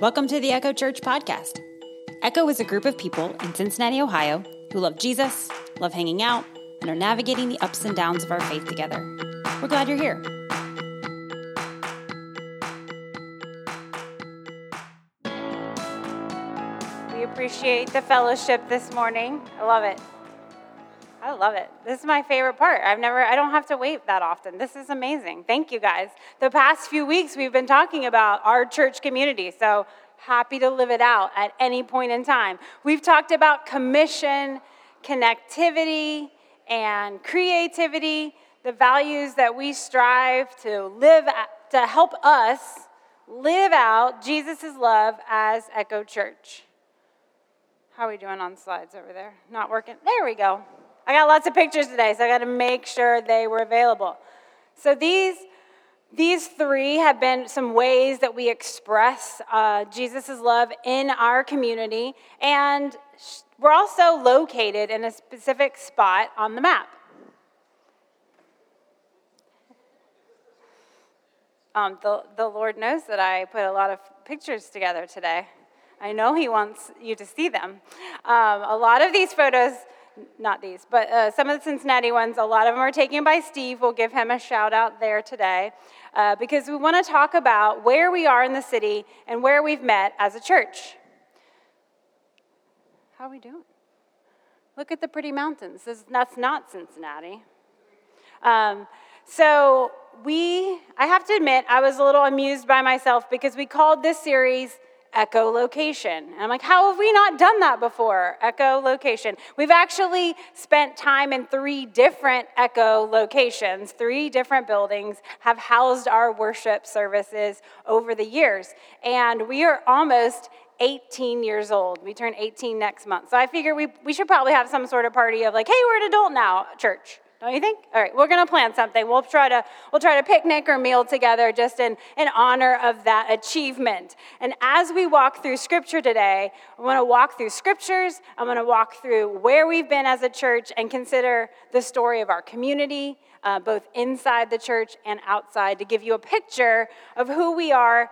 Welcome to the Echo Church podcast. Echo is a group of people in Cincinnati, Ohio, who love Jesus, love hanging out, and are navigating the ups and downs of our faith together. We're glad you're here. We appreciate the fellowship this morning. I love it. I love it. This is my favorite part. I've never, I don't have to wait that often. This is amazing. Thank you guys. The past few weeks, we've been talking about our church community. So happy to live it out at any point in time. We've talked about commission, connectivity, and creativity, the values that we strive to live, to help us live out Jesus' love as Echo Church. How are we doing on slides over there? Not working? There we go. I got lots of pictures today, so I got to make sure they were available. So these, these three have been some ways that we express uh, Jesus' love in our community, and we're also located in a specific spot on the map. Um, the, the Lord knows that I put a lot of pictures together today. I know He wants you to see them. Um, a lot of these photos not these, but uh, some of the Cincinnati ones, a lot of them are taken by Steve. We'll give him a shout out there today uh, because we want to talk about where we are in the city and where we've met as a church. How are we doing? Look at the pretty mountains. This, that's not Cincinnati. Um, so we, I have to admit, I was a little amused by myself because we called this series echolocation. And I'm like, how have we not done that before? Echolocation. We've actually spent time in three different echo locations, three different buildings have housed our worship services over the years. And we are almost 18 years old. We turn 18 next month. So I figure we, we should probably have some sort of party of like, hey, we're an adult now, church. Don't you think? All right, we're going to plan something. We'll try to we'll try to picnic or meal together just in, in honor of that achievement. And as we walk through scripture today, I'm going to walk through scriptures. I'm going to walk through where we've been as a church and consider the story of our community, uh, both inside the church and outside, to give you a picture of who we are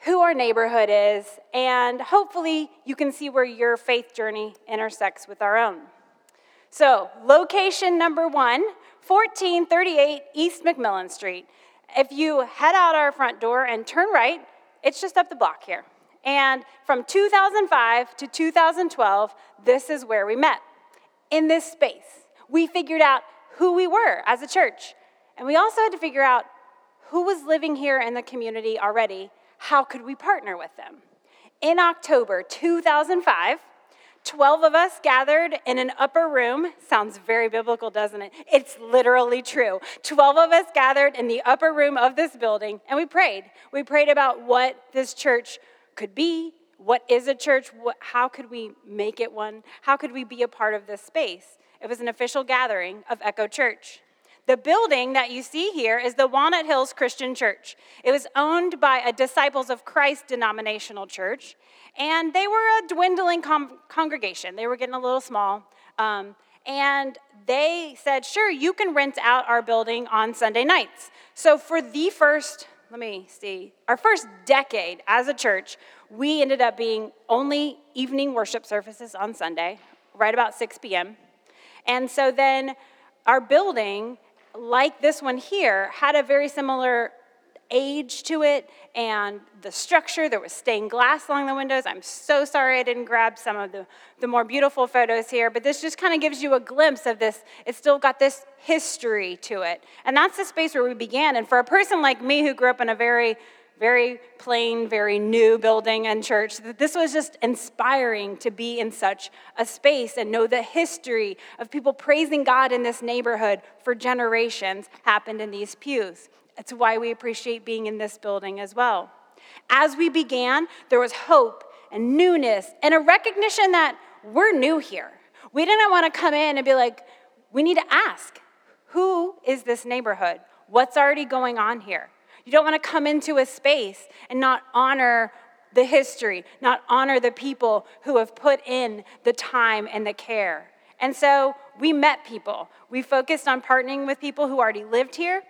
who our neighborhood is, and hopefully you can see where your faith journey intersects with our own. So, location number one 1438 East McMillan Street. If you head out our front door and turn right, it's just up the block here. And from 2005 to 2012, this is where we met. In this space, we figured out who we were as a church. And we also had to figure out who was living here in the community already. How could we partner with them? In October 2005, 12 of us gathered in an upper room. Sounds very biblical, doesn't it? It's literally true. 12 of us gathered in the upper room of this building and we prayed. We prayed about what this church could be. What is a church? how could we make it one? How could we be a part of this space? It was an official gathering of Echo Church. The building that you see here is the Walnut Hills Christian Church. It was owned by a Disciples of Christ denominational church, and they were a dwindling com- congregation. They were getting a little small. Um, and they said, sure, you can rent out our building on Sunday nights. So for the first, let me see, our first decade as a church, we ended up being only evening worship services on Sunday, right about 6 p.m. And so then our building like this one here, had a very similar age to it and the structure. There was stained glass along the windows. I'm so sorry I didn't grab some of the, the more beautiful photos here, but this just kind of gives you a glimpse of this. It's still got this history to it. And that's the space where we began. And for a person like me who grew up in a very very plain, very new building and church. that This was just inspiring to be in such a space and know the history of people praising God in this neighborhood for generations happened in these pews. It's why we appreciate being in this building as well. As we began, there was hope and newness and a recognition that we're new here. We didn't want to come in and be like, we need to ask, who is this neighborhood? What's already going on here? You don't want to come into a space and not honor the history, not honor the people who have put in the time and the care. And so we met people. We focused on partnering with people who already lived here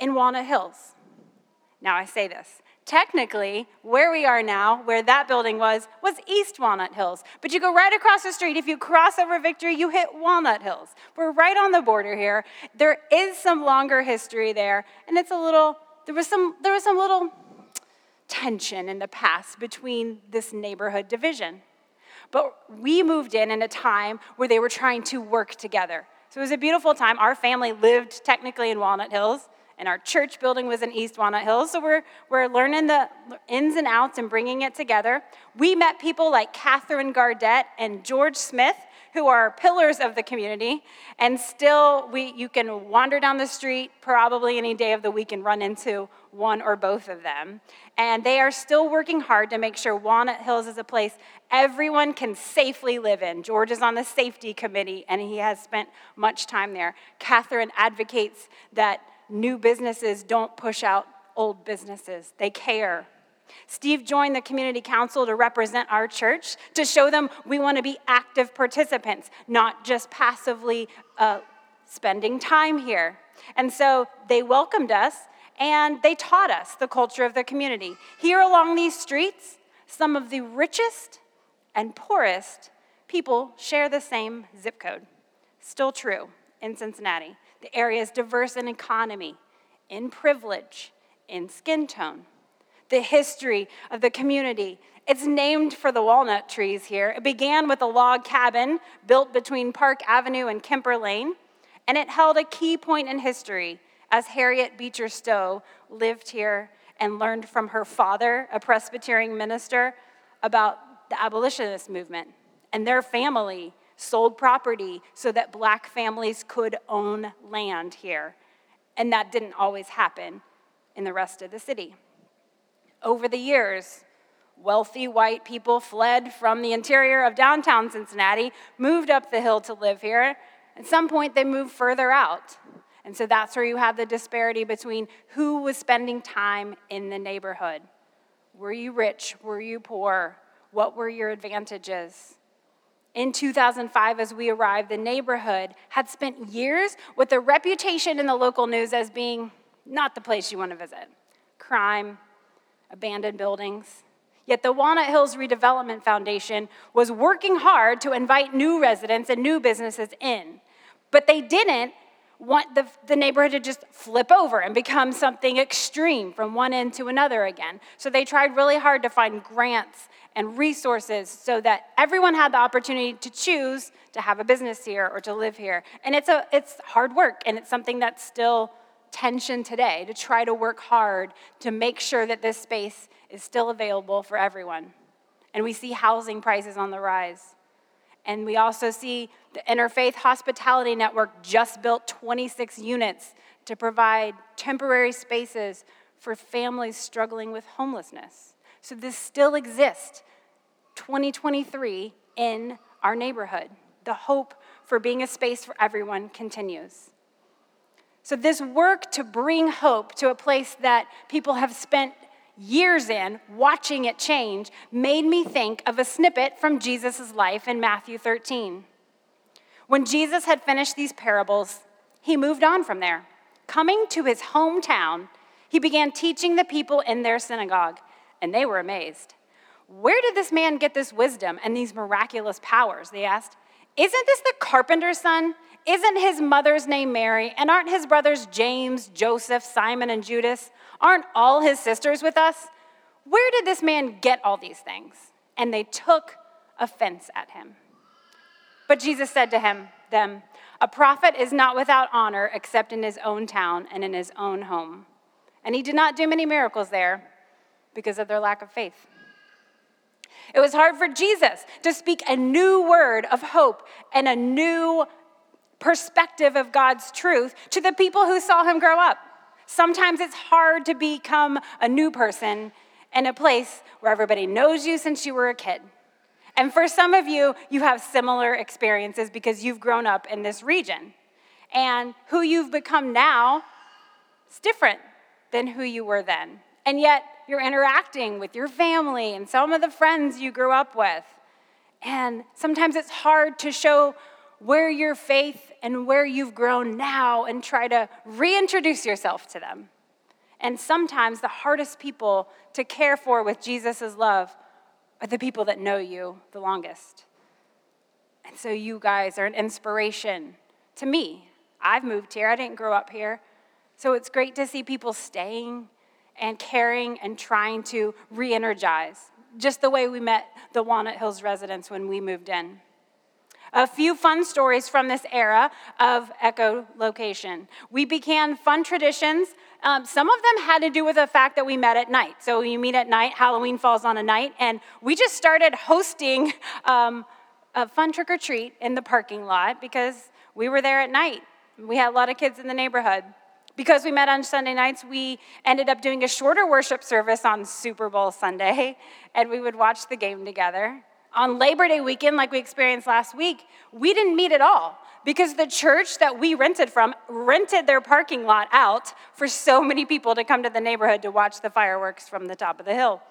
in Walnut Hills. Now I say this Technically, where we are now, where that building was, was East Walnut Hills. But you go right across the street. If you cross over Victory, you hit Walnut Hills. We're right on the border here. There is some longer history there, and it's a little, there was some, there was some little tension in the past between this neighborhood division. But we moved in in a time where they were trying to work together. So it was a beautiful time. Our family lived technically in Walnut Hills and our church building was in East Walnut Hills. So we're, we're learning the ins and outs and bringing it together. We met people like Catherine Gardette and George Smith, who are pillars of the community. And still, we, you can wander down the street probably any day of the week and run into one or both of them. And they are still working hard to make sure Walnut Hills is a place everyone can safely live in. George is on the safety committee, and he has spent much time there. Catherine advocates that new businesses don't push out old businesses, they care. Steve joined the community council to represent our church, to show them we want to be active participants, not just passively uh, spending time here. And so they welcomed us and they taught us the culture of the community. Here along these streets, some of the richest and poorest people share the same zip code. Still true in Cincinnati. The area is diverse in economy, in privilege, in skin tone. The history of the community, it's named for the walnut trees here. It began with a log cabin built between Park Avenue and Kemper Lane, and it held a key point in history as Harriet Beecher Stowe lived here and learned from her father, a Presbyterian minister, about the abolitionist movement and their family sold property so that black families could own land here. And that didn't always happen in the rest of the city. Over the years, wealthy white people fled from the interior of downtown Cincinnati, moved up the hill to live here. At some point, they moved further out. And so that's where you have the disparity between who was spending time in the neighborhood. Were you rich? Were you poor? What were your advantages? In 2005, as we arrived, the neighborhood had spent years with a reputation in the local news as being not the place you want to visit crime, abandoned buildings. Yet the Walnut Hills Redevelopment Foundation was working hard to invite new residents and new businesses in. But they didn't want the, the neighborhood to just flip over and become something extreme from one end to another again. So they tried really hard to find grants and resources so that everyone had the opportunity to choose to have a business here or to live here. And it's, a, it's hard work, and it's something that's still tension today to try to work hard to make sure that this space is still available for everyone. And we see housing prices on the rise. And we also see the Interfaith Hospitality Network just built 26 units to provide temporary spaces for families struggling with homelessness. So this still exists, 2023, in our neighborhood. The hope for being a space for everyone continues. So, this work to bring hope to a place that people have spent years in, watching it change, made me think of a snippet from Jesus' life in Matthew 13. When Jesus had finished these parables, he moved on from there. Coming to his hometown, he began teaching the people in their synagogue, and they were amazed. Where did this man get this wisdom and these miraculous powers? They asked. Isn't this the carpenter's son? Isn't his mother's name Mary? And aren't his brothers James, Joseph, Simon, and Judas? Aren't all his sisters with us? Where did this man get all these things? And they took offense at him. But Jesus said to him, them, A prophet is not without honor except in his own town and in his own home. And he did not do many miracles there because of their lack of faith. It was hard for Jesus to speak a new word of hope and a new perspective of God's truth to the people who saw him grow up. Sometimes it's hard to become a new person in a place where everybody knows you since you were a kid. And for some of you, you have similar experiences because you've grown up in this region. And who you've become now is different than who you were then. And yet, you're interacting with your family and some of the friends you grew up with. And sometimes it's hard to show where your faith and where you've grown now and try to reintroduce yourself to them. And sometimes the hardest people to care for with Jesus' love are the people that know you the longest. And so you guys are an inspiration to me. I've moved here, I didn't grow up here. So it's great to see people staying and caring and trying to re energize, just the way we met the Walnut Hills residents when we moved in. A few fun stories from this era of echolocation. We began fun traditions. Um, some of them had to do with the fact that we met at night. So you meet at night, Halloween falls on a night, and we just started hosting um, a fun trick or treat in the parking lot because we were there at night. We had a lot of kids in the neighborhood. Because we met on Sunday nights, we ended up doing a shorter worship service on Super Bowl Sunday, and we would watch the game together. On Labor Day weekend, like we experienced last week, we didn't meet at all because the church that we rented from rented their parking lot out for so many people to come to the neighborhood to watch the fireworks from the top of the hill.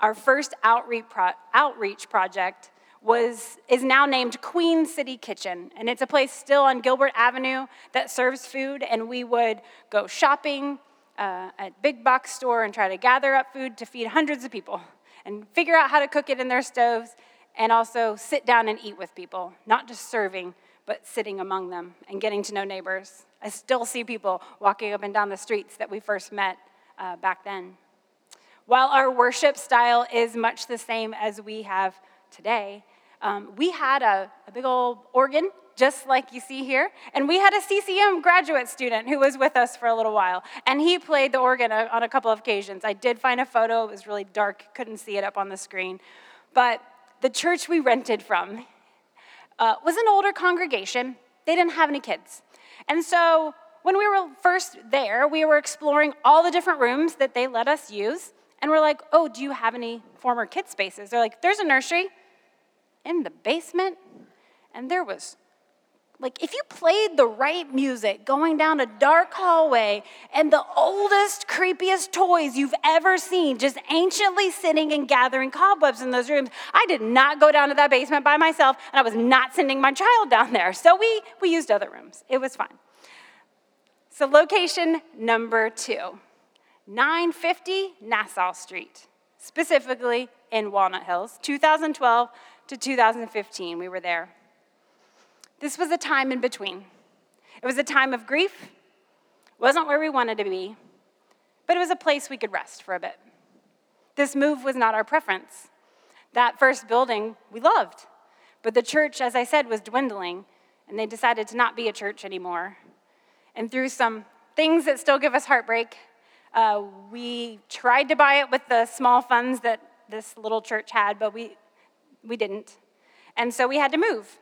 Our first outreach, pro- outreach project was, is now named Queen City Kitchen. And it's a place still on Gilbert Avenue that serves food. And we would go shopping uh, at big box store and try to gather up food to feed hundreds of people and figure out how to cook it in their stoves and also sit down and eat with people, not just serving, but sitting among them and getting to know neighbors. I still see people walking up and down the streets that we first met uh, back then. While our worship style is much the same as we have today, um, we had a, a big old organ just like you see here. And we had a CCM graduate student who was with us for a little while, and he played the organ on a couple of occasions. I did find a photo, it was really dark, couldn't see it up on the screen. But the church we rented from uh, was an older congregation, they didn't have any kids. And so when we were first there, we were exploring all the different rooms that they let us use. And we're like, oh, do you have any former kid spaces? They're like, there's a nursery in the basement. And there was like, if you played the right music going down a dark hallway and the oldest, creepiest toys you've ever seen just anciently sitting and gathering cobwebs in those rooms, I did not go down to that basement by myself and I was not sending my child down there. So we, we used other rooms. It was fine. So, location number two 950 Nassau Street, specifically in Walnut Hills, 2012 to 2015. We were there. This was a time in between. It was a time of grief. It wasn't where we wanted to be, but it was a place we could rest for a bit. This move was not our preference. That first building we loved, but the church, as I said, was dwindling, and they decided to not be a church anymore. And through some things that still give us heartbreak, uh, we tried to buy it with the small funds that this little church had, but we, we didn't. And so we had to move.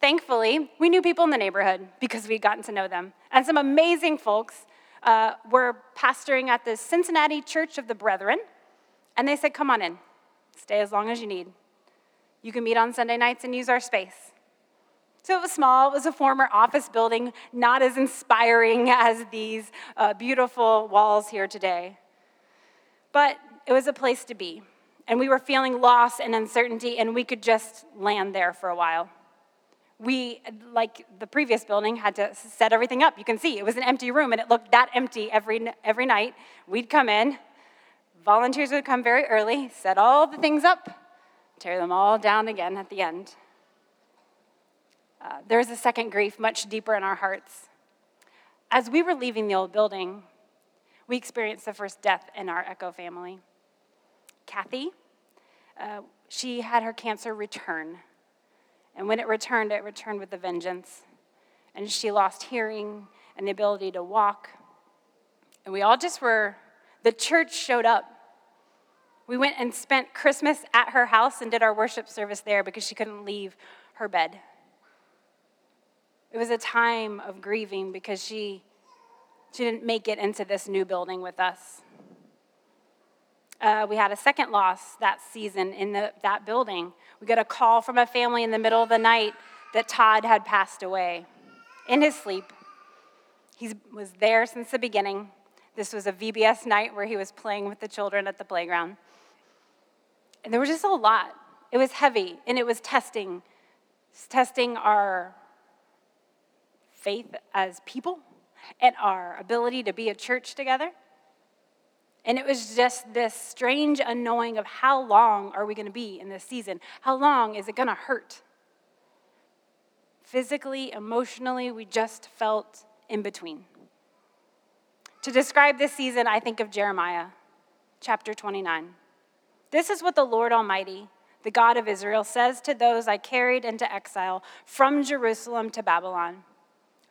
Thankfully, we knew people in the neighborhood because we'd gotten to know them. And some amazing folks uh, were pastoring at the Cincinnati Church of the Brethren. And they said, Come on in, stay as long as you need. You can meet on Sunday nights and use our space. So it was small, it was a former office building, not as inspiring as these uh, beautiful walls here today. But it was a place to be. And we were feeling loss and uncertainty, and we could just land there for a while we, like the previous building, had to set everything up. You can see it was an empty room and it looked that empty every, every night. We'd come in, volunteers would come very early, set all the things up, tear them all down again at the end. Uh, there a second grief much deeper in our hearts. As we were leaving the old building, we experienced the first death in our Echo family. Kathy, uh, she had her cancer return and when it returned, it returned with a vengeance. And she lost hearing and the ability to walk. And we all just were, the church showed up. We went and spent Christmas at her house and did our worship service there because she couldn't leave her bed. It was a time of grieving because she, she didn't make it into this new building with us. Uh, we had a second loss that season in the, that building. We got a call from a family in the middle of the night that Todd had passed away in his sleep. He was there since the beginning. This was a VBS night where he was playing with the children at the playground. And there was just a lot. It was heavy and it was testing, testing our faith as people and our ability to be a church together. And it was just this strange unknowing of how long are we going to be in this season? How long is it going to hurt? Physically, emotionally, we just felt in between. To describe this season, I think of Jeremiah chapter 29. This is what the Lord Almighty, the God of Israel, says to those I carried into exile from Jerusalem to Babylon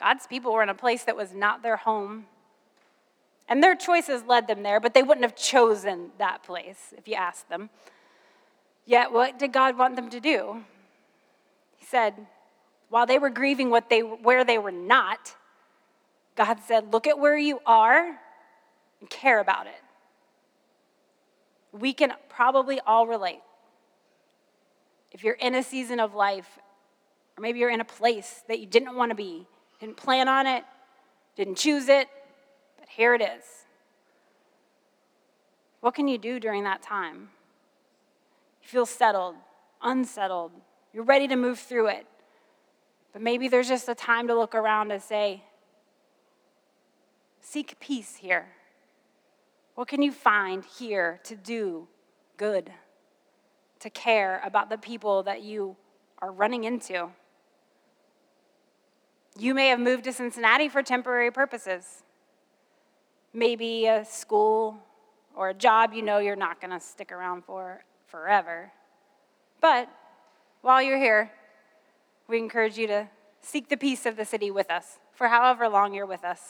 God's people were in a place that was not their home. And their choices led them there, but they wouldn't have chosen that place if you asked them. Yet, what did God want them to do? He said, while they were grieving what they, where they were not, God said, Look at where you are and care about it. We can probably all relate. If you're in a season of life, or maybe you're in a place that you didn't want to be, didn't plan on it, didn't choose it, but here it is. What can you do during that time? You feel settled, unsettled, you're ready to move through it. But maybe there's just a time to look around and say, Seek peace here. What can you find here to do good, to care about the people that you are running into? You may have moved to Cincinnati for temporary purposes. Maybe a school or a job you know you're not going to stick around for forever. But while you're here, we encourage you to seek the peace of the city with us for however long you're with us.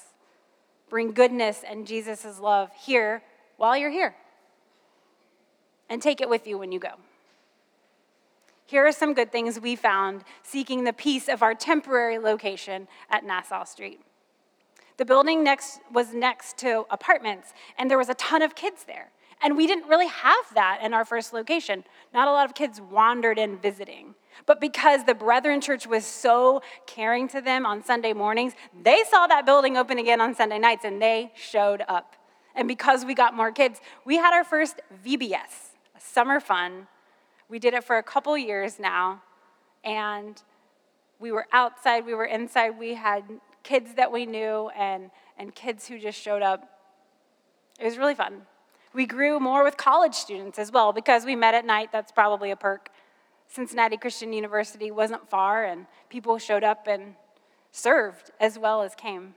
Bring goodness and Jesus' love here while you're here. And take it with you when you go. Here are some good things we found seeking the peace of our temporary location at Nassau Street. The building next was next to apartments, and there was a ton of kids there. And we didn't really have that in our first location. Not a lot of kids wandered in visiting. But because the Brethren Church was so caring to them on Sunday mornings, they saw that building open again on Sunday nights and they showed up. And because we got more kids, we had our first VBS, a summer fun. We did it for a couple years now. And we were outside, we were inside, we had kids that we knew and, and kids who just showed up. It was really fun. We grew more with college students as well because we met at night. That's probably a perk. Cincinnati Christian University wasn't far, and people showed up and served as well as came.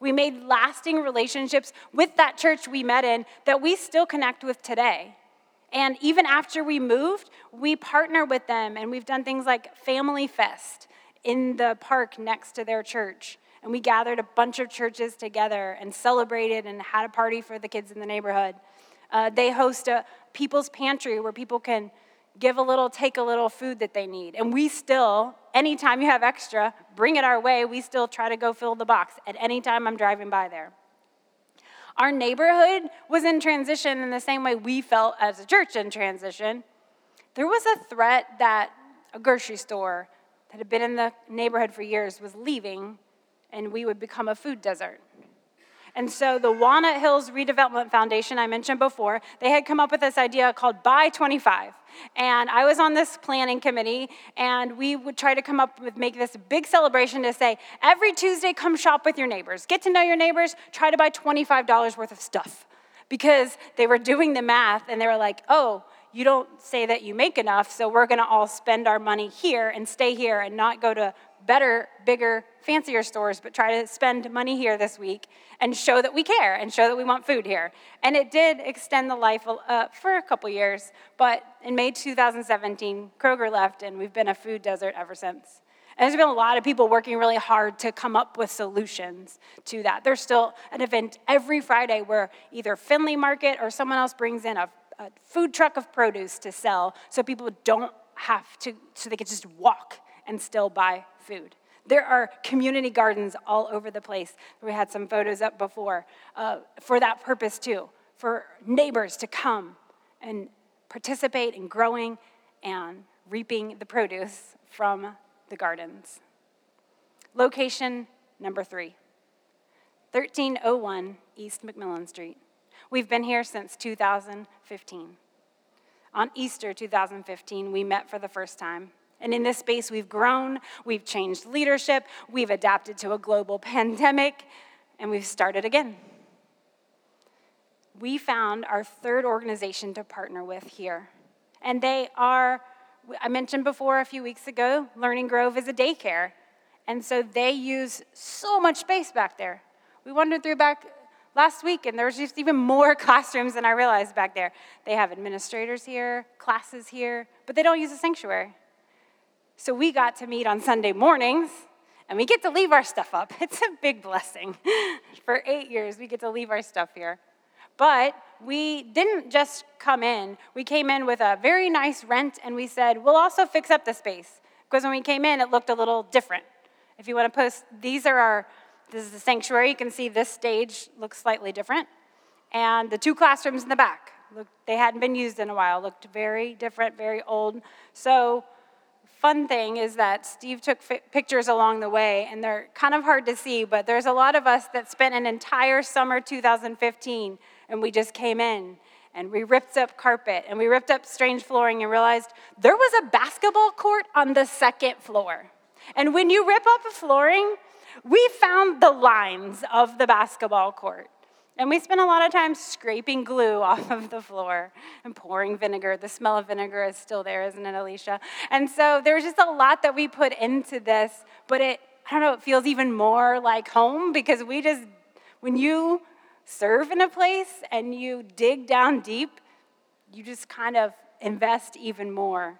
We made lasting relationships with that church we met in that we still connect with today. And even after we moved, we partner with them, and we've done things like Family Fest in the park next to their church. And we gathered a bunch of churches together and celebrated and had a party for the kids in the neighborhood. Uh, they host a people's pantry where people can give a little, take a little food that they need. And we still, anytime you have extra, bring it our way. We still try to go fill the box at any time I'm driving by there. Our neighborhood was in transition in the same way we felt as a church in transition. There was a threat that a grocery store that had been in the neighborhood for years was leaving, and we would become a food desert. And so the Walnut Hills Redevelopment Foundation I mentioned before, they had come up with this idea called Buy 25. And I was on this planning committee, and we would try to come up with make this big celebration to say, every Tuesday, come shop with your neighbors. Get to know your neighbors, try to buy $25 worth of stuff. Because they were doing the math, and they were like, oh, you don't say that you make enough, so we're gonna all spend our money here and stay here and not go to better, bigger, fancier stores, but try to spend money here this week and show that we care and show that we want food here. And it did extend the life uh, for a couple years, but in May 2017, Kroger left, and we've been a food desert ever since. And there's been a lot of people working really hard to come up with solutions to that. There's still an event every Friday where either Findlay Market or someone else brings in a, a food truck of produce to sell so people don't have to, so they can just walk and still buy food. There are community gardens all over the place. We had some photos up before uh, for that purpose too, for neighbors to come and participate in growing and reaping the produce from the gardens. Location number three 1301 East McMillan Street. We've been here since 2015. On Easter 2015, we met for the first time. And in this space, we've grown, we've changed leadership, we've adapted to a global pandemic, and we've started again. We found our third organization to partner with here. And they are, I mentioned before a few weeks ago, Learning Grove is a daycare. And so they use so much space back there. We wandered through back last week, and there's just even more classrooms than I realized back there. They have administrators here, classes here, but they don't use a sanctuary. So we got to meet on Sunday mornings and we get to leave our stuff up. It's a big blessing. For eight years, we get to leave our stuff here. But we didn't just come in, we came in with a very nice rent and we said, we'll also fix up the space. Because when we came in, it looked a little different. If you want to post, these are our, this is the sanctuary. You can see this stage looks slightly different. And the two classrooms in the back, they hadn't been used in a while, looked very different, very old. So fun thing is that Steve took pictures along the way, and they're kind of hard to see, but there's a lot of us that spent an entire summer 2015, and we just came in and we ripped up carpet and we ripped up strange flooring and realized there was a basketball court on the second floor. And when you rip up a flooring, we found the lines of the basketball court. And we spent a lot of time scraping glue off of the floor and pouring vinegar. The smell of vinegar is still there, isn't it, Alicia? And so there's just a lot that we put into this, but it, I don't know, it feels even more like home because we just, when you serve in a place and you dig down deep, you just kind of invest even more.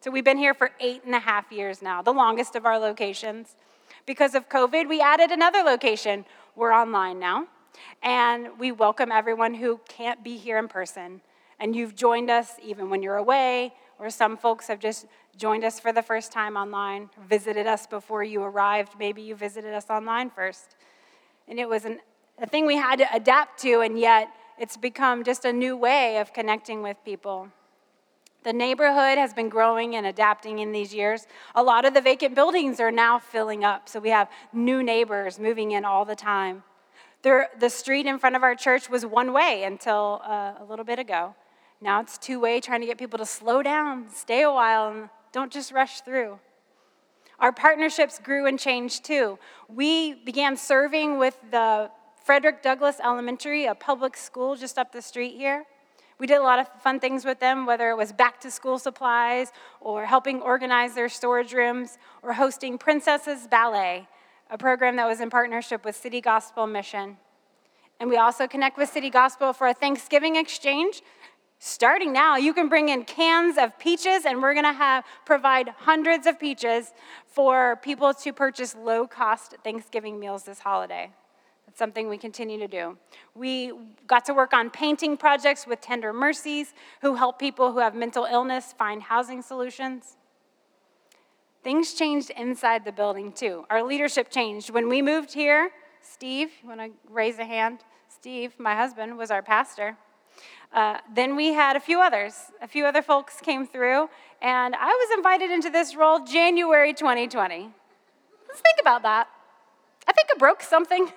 So we've been here for eight and a half years now, the longest of our locations. Because of COVID, we added another location. We're online now. And we welcome everyone who can't be here in person. And you've joined us even when you're away, or some folks have just joined us for the first time online, visited us before you arrived. Maybe you visited us online first. And it was an, a thing we had to adapt to, and yet it's become just a new way of connecting with people. The neighborhood has been growing and adapting in these years. A lot of the vacant buildings are now filling up, so we have new neighbors moving in all the time. There, the street in front of our church was one way until uh, a little bit ago. Now it's two way, trying to get people to slow down, stay a while, and don't just rush through. Our partnerships grew and changed too. We began serving with the Frederick Douglass Elementary, a public school just up the street here. We did a lot of fun things with them, whether it was back to school supplies or helping organize their storage rooms or hosting Princesses Ballet, a program that was in partnership with City Gospel Mission. And we also connect with City Gospel for a Thanksgiving exchange. Starting now, you can bring in cans of peaches, and we're going to have provide hundreds of peaches for people to purchase low-cost Thanksgiving meals this holiday. That's something we continue to do. We got to work on painting projects with Tender Mercies, who help people who have mental illness find housing solutions. Things changed inside the building too. Our leadership changed. When we moved here, Steve, you want to raise a hand? Steve, my husband, was our pastor. Uh, then we had a few others. A few other folks came through, and I was invited into this role January 2020. Let's think about that. I think I broke something.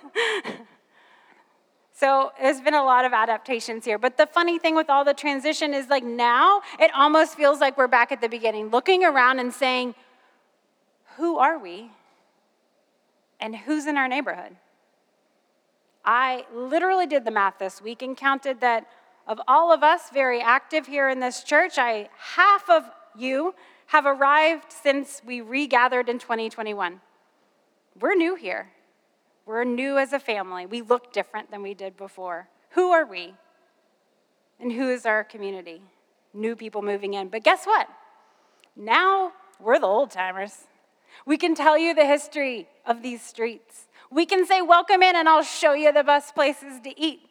so there's been a lot of adaptations here. But the funny thing with all the transition is like now, it almost feels like we're back at the beginning, looking around and saying, who are we? And who's in our neighborhood? I literally did the math this week and counted that of all of us very active here in this church, I half of you have arrived since we regathered in 2021. We're new here. We're new as a family. We look different than we did before. Who are we? And who is our community? New people moving in. But guess what? Now we're the old timers. We can tell you the history of these streets. We can say, Welcome in, and I'll show you the best places to eat.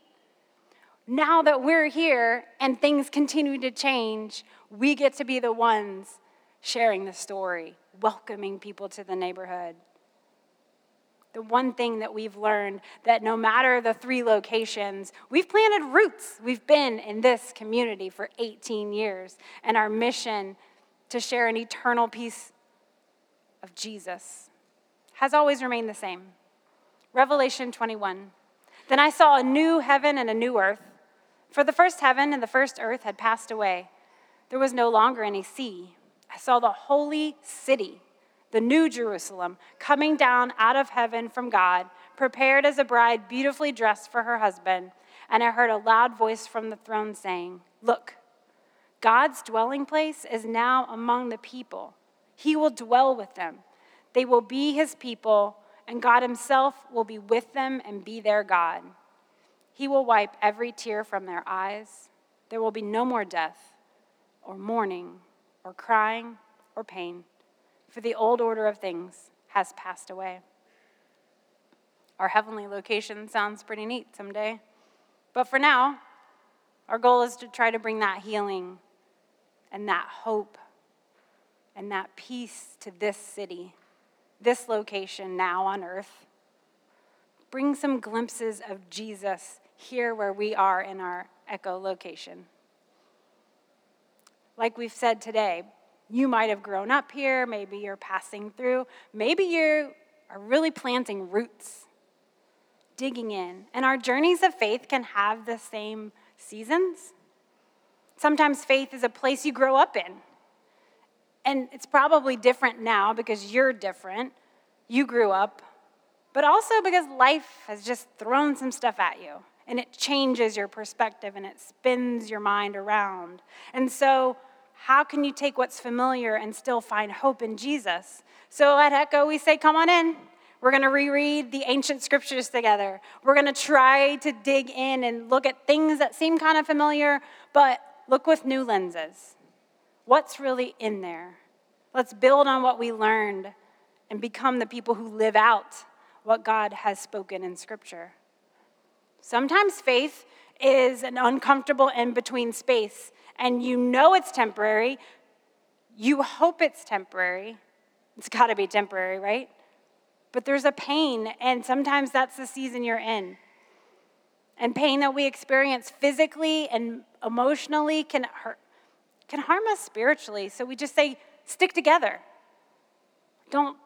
Now that we're here and things continue to change, we get to be the ones sharing the story, welcoming people to the neighborhood, the one thing that we've learned that no matter the three locations, we've planted roots. We've been in this community for 18 years, and our mission to share an eternal peace of Jesus has always remained the same. Revelation 21. Then I saw a new heaven and a new earth, for the first heaven and the first earth had passed away. There was no longer any sea. I saw the holy city the new Jerusalem, coming down out of heaven from God, prepared as a bride beautifully dressed for her husband. And I heard a loud voice from the throne saying, Look, God's dwelling place is now among the people. He will dwell with them. They will be his people, and God himself will be with them and be their God. He will wipe every tear from their eyes. There will be no more death, or mourning, or crying, or pain for the old order of things has passed away. Our heavenly location sounds pretty neat someday. But for now, our goal is to try to bring that healing and that hope and that peace to this city, this location now on earth. Bring some glimpses of Jesus here where we are in our echo location. Like we've said today, you might have grown up here, maybe you're passing through, maybe you are really planting roots, digging in. And our journeys of faith can have the same seasons. Sometimes faith is a place you grow up in. And it's probably different now because you're different. You grew up, but also because life has just thrown some stuff at you and it changes your perspective and it spins your mind around. And so how can you take what's familiar and still find hope in Jesus? So at Echo, we say, come on in. We're going to reread the ancient scriptures together. We're going to try to dig in and look at things that seem kind of familiar, but look with new lenses. What's really in there? Let's build on what we learned and become the people who live out what God has spoken in Scripture. Sometimes faith is an uncomfortable in between space and you know it's temporary, you hope it's temporary. It's got to be temporary, right? But there's a pain, and sometimes that's the season you're in. And pain that we experience physically and emotionally can hurt, can harm us spiritually. So we just say, stick together. Don't,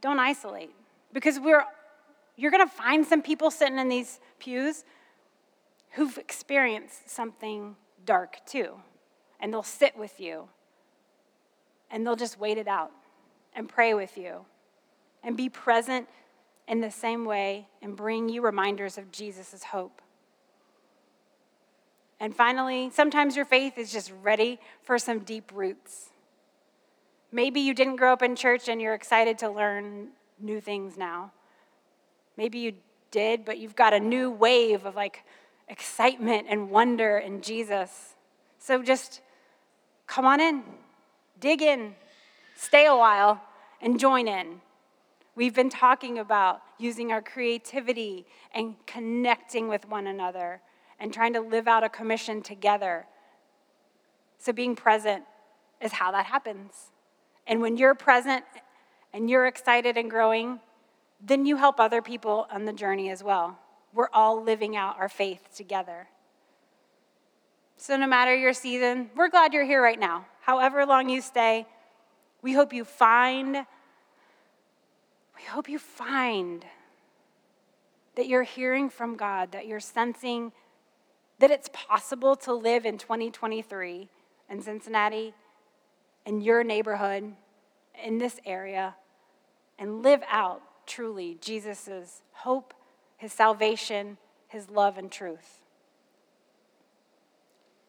don't isolate. Because we're, you're going to find some people sitting in these pews who've experienced something dark too and they'll sit with you and they'll just wait it out and pray with you and be present in the same way and bring you reminders of Jesus' hope. And finally, sometimes your faith is just ready for some deep roots. Maybe you didn't grow up in church and you're excited to learn new things now. Maybe you did, but you've got a new wave of like excitement and wonder in Jesus. So just Come on in, dig in, stay a while, and join in. We've been talking about using our creativity and connecting with one another and trying to live out a commission together. So, being present is how that happens. And when you're present and you're excited and growing, then you help other people on the journey as well. We're all living out our faith together. So, no matter your season, we're glad you're here right now. However long you stay, we hope you find, we hope you find that you're hearing from God, that you're sensing that it's possible to live in 2023 in Cincinnati, in your neighborhood, in this area, and live out truly Jesus' hope, his salvation, his love, and truth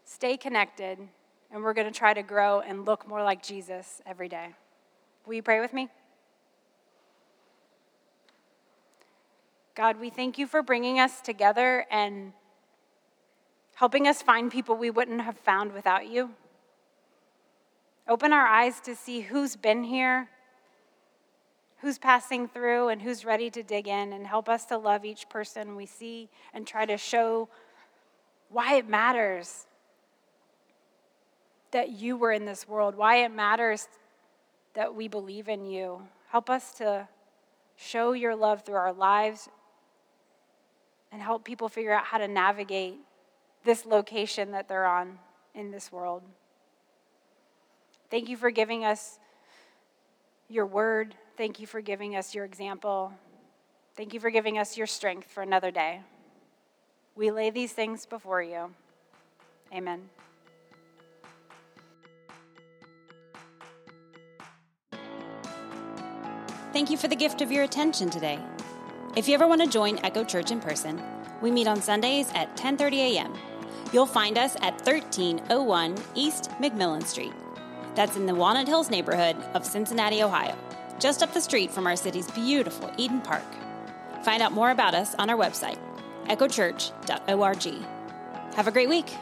stay connected, and we're going to try to grow and look more like Jesus every day. Will you pray with me? God, we thank you for bringing us together and helping us find people we wouldn't have found without you. Open our eyes to see who's been here, who's passing through, and who's ready to dig in, and help us to love each person we see and try to show why it matters that you were in this world, why it matters that we believe in you. Help us to show your love through our lives, and help people figure out how to navigate this location that they're on in this world. Thank you for giving us your word. Thank you for giving us your example. Thank you for giving us your strength for another day. We lay these things before you. Amen. Thank you for the gift of your attention today. If you ever want to join Echo Church in person, we meet on Sundays at 10:30 a.m. You'll find us at 1301 East McMillan Street. That's in the Walnut Hills neighborhood of Cincinnati, Ohio, just up the street from our city's beautiful Eden Park. Find out more about us on our website, echochurch.org. Have a great week.